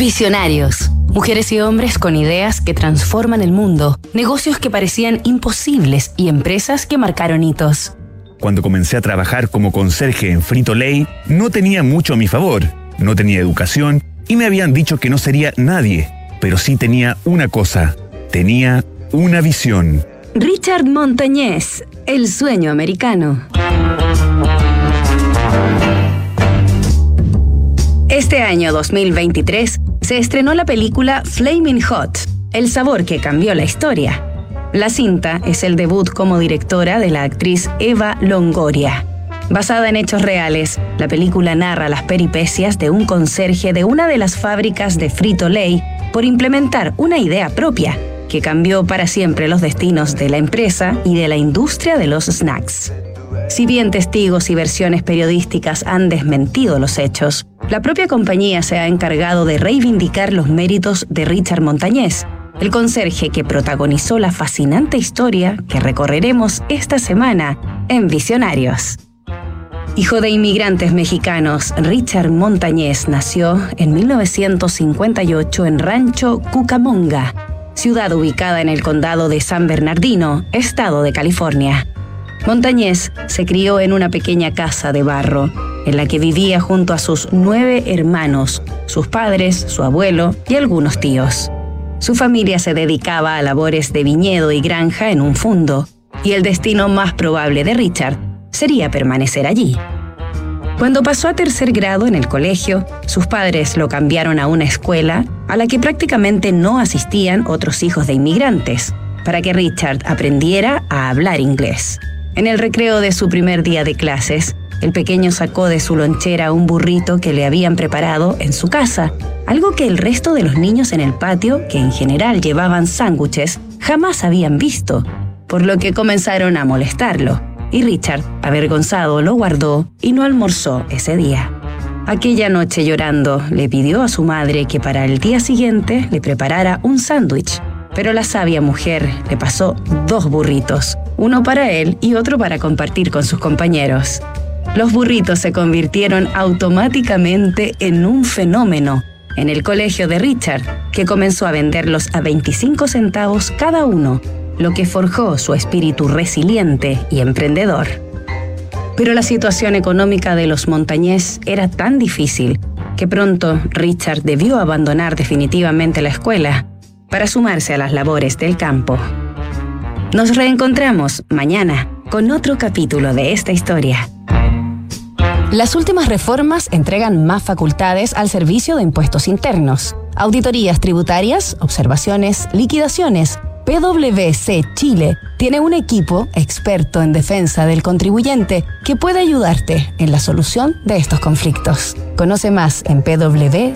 Visionarios. Mujeres y hombres con ideas que transforman el mundo, negocios que parecían imposibles y empresas que marcaron hitos. Cuando comencé a trabajar como conserje en Frito Lay, no tenía mucho a mi favor. No tenía educación y me habían dicho que no sería nadie. Pero sí tenía una cosa. Tenía una visión. Richard Montañez, El sueño americano. Este año 2023 se estrenó la película Flaming Hot, el sabor que cambió la historia. La cinta es el debut como directora de la actriz Eva Longoria. Basada en hechos reales, la película narra las peripecias de un conserje de una de las fábricas de Frito Lay por implementar una idea propia que cambió para siempre los destinos de la empresa y de la industria de los snacks. Si bien testigos y versiones periodísticas han desmentido los hechos, la propia compañía se ha encargado de reivindicar los méritos de Richard Montañez, el conserje que protagonizó la fascinante historia que recorreremos esta semana en Visionarios. Hijo de inmigrantes mexicanos, Richard Montañez nació en 1958 en Rancho Cucamonga, ciudad ubicada en el condado de San Bernardino, estado de California. Montañez se crió en una pequeña casa de barro en la que vivía junto a sus nueve hermanos, sus padres, su abuelo y algunos tíos. Su familia se dedicaba a labores de viñedo y granja en un fundo, y el destino más probable de Richard sería permanecer allí. Cuando pasó a tercer grado en el colegio, sus padres lo cambiaron a una escuela a la que prácticamente no asistían otros hijos de inmigrantes, para que Richard aprendiera a hablar inglés. En el recreo de su primer día de clases, el pequeño sacó de su lonchera un burrito que le habían preparado en su casa, algo que el resto de los niños en el patio, que en general llevaban sándwiches, jamás habían visto, por lo que comenzaron a molestarlo, y Richard, avergonzado, lo guardó y no almorzó ese día. Aquella noche llorando, le pidió a su madre que para el día siguiente le preparara un sándwich, pero la sabia mujer le pasó dos burritos, uno para él y otro para compartir con sus compañeros. Los burritos se convirtieron automáticamente en un fenómeno en el colegio de Richard, que comenzó a venderlos a 25 centavos cada uno, lo que forjó su espíritu resiliente y emprendedor. Pero la situación económica de los montañés era tan difícil que pronto Richard debió abandonar definitivamente la escuela para sumarse a las labores del campo. Nos reencontramos mañana con otro capítulo de esta historia. Las últimas reformas entregan más facultades al Servicio de Impuestos Internos. Auditorías tributarias, observaciones, liquidaciones. PwC Chile tiene un equipo experto en defensa del contribuyente que puede ayudarte en la solución de estos conflictos. Conoce más en pwc.cl.